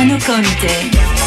あの子みて。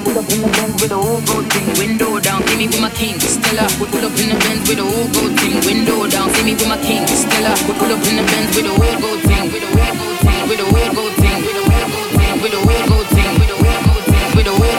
Pull up in the Benz with a whole gold thing. Window down, see me with my king. Stella, We pull up in the Benz with a whole gold thing. Window down, see me with my king. Stella, pull up in the Benz with a whole gold thing. With whole gold. With whole gold. With whole gold. With whole gold. With whole gold. With whole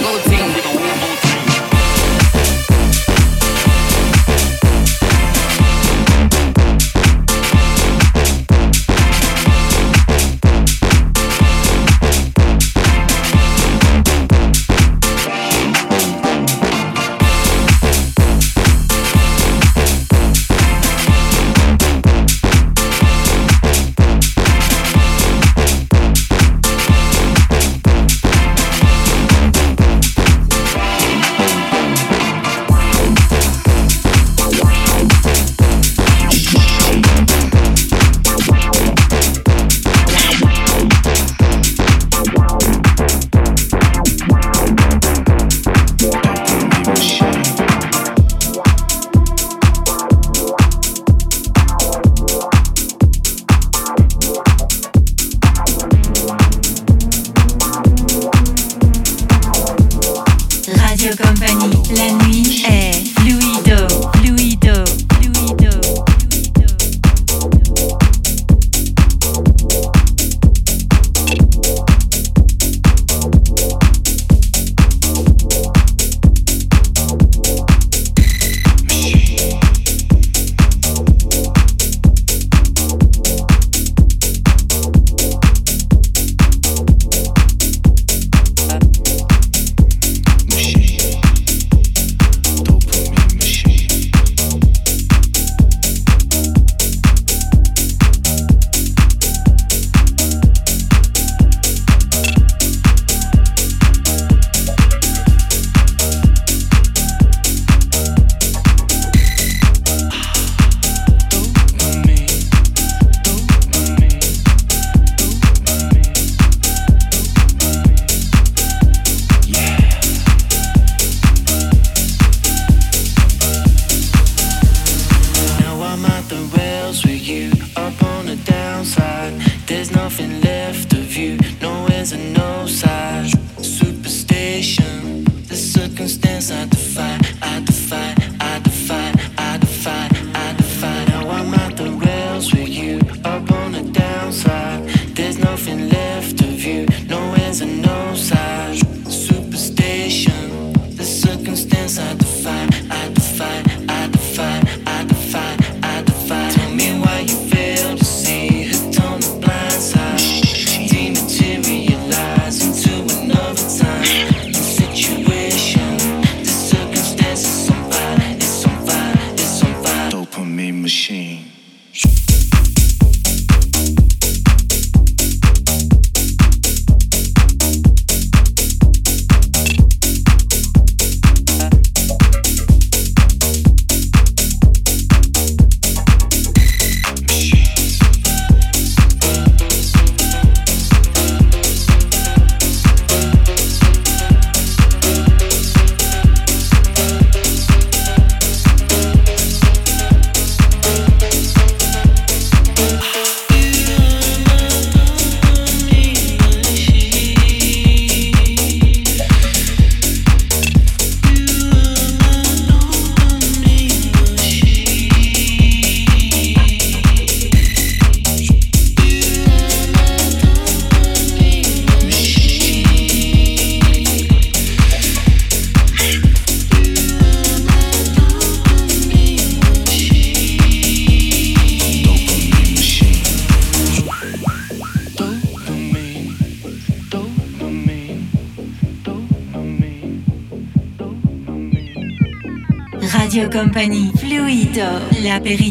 Let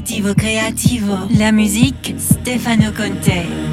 l'aperitivo creativo, la musique, Stefano Conte.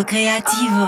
Aperitivo